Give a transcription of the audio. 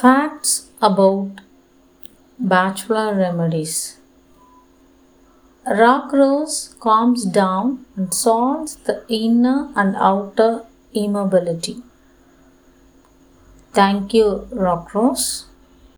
Facts about bachelor remedies. Rock rose calms down and solves the inner and outer immobility. Thank you, Rock Rose.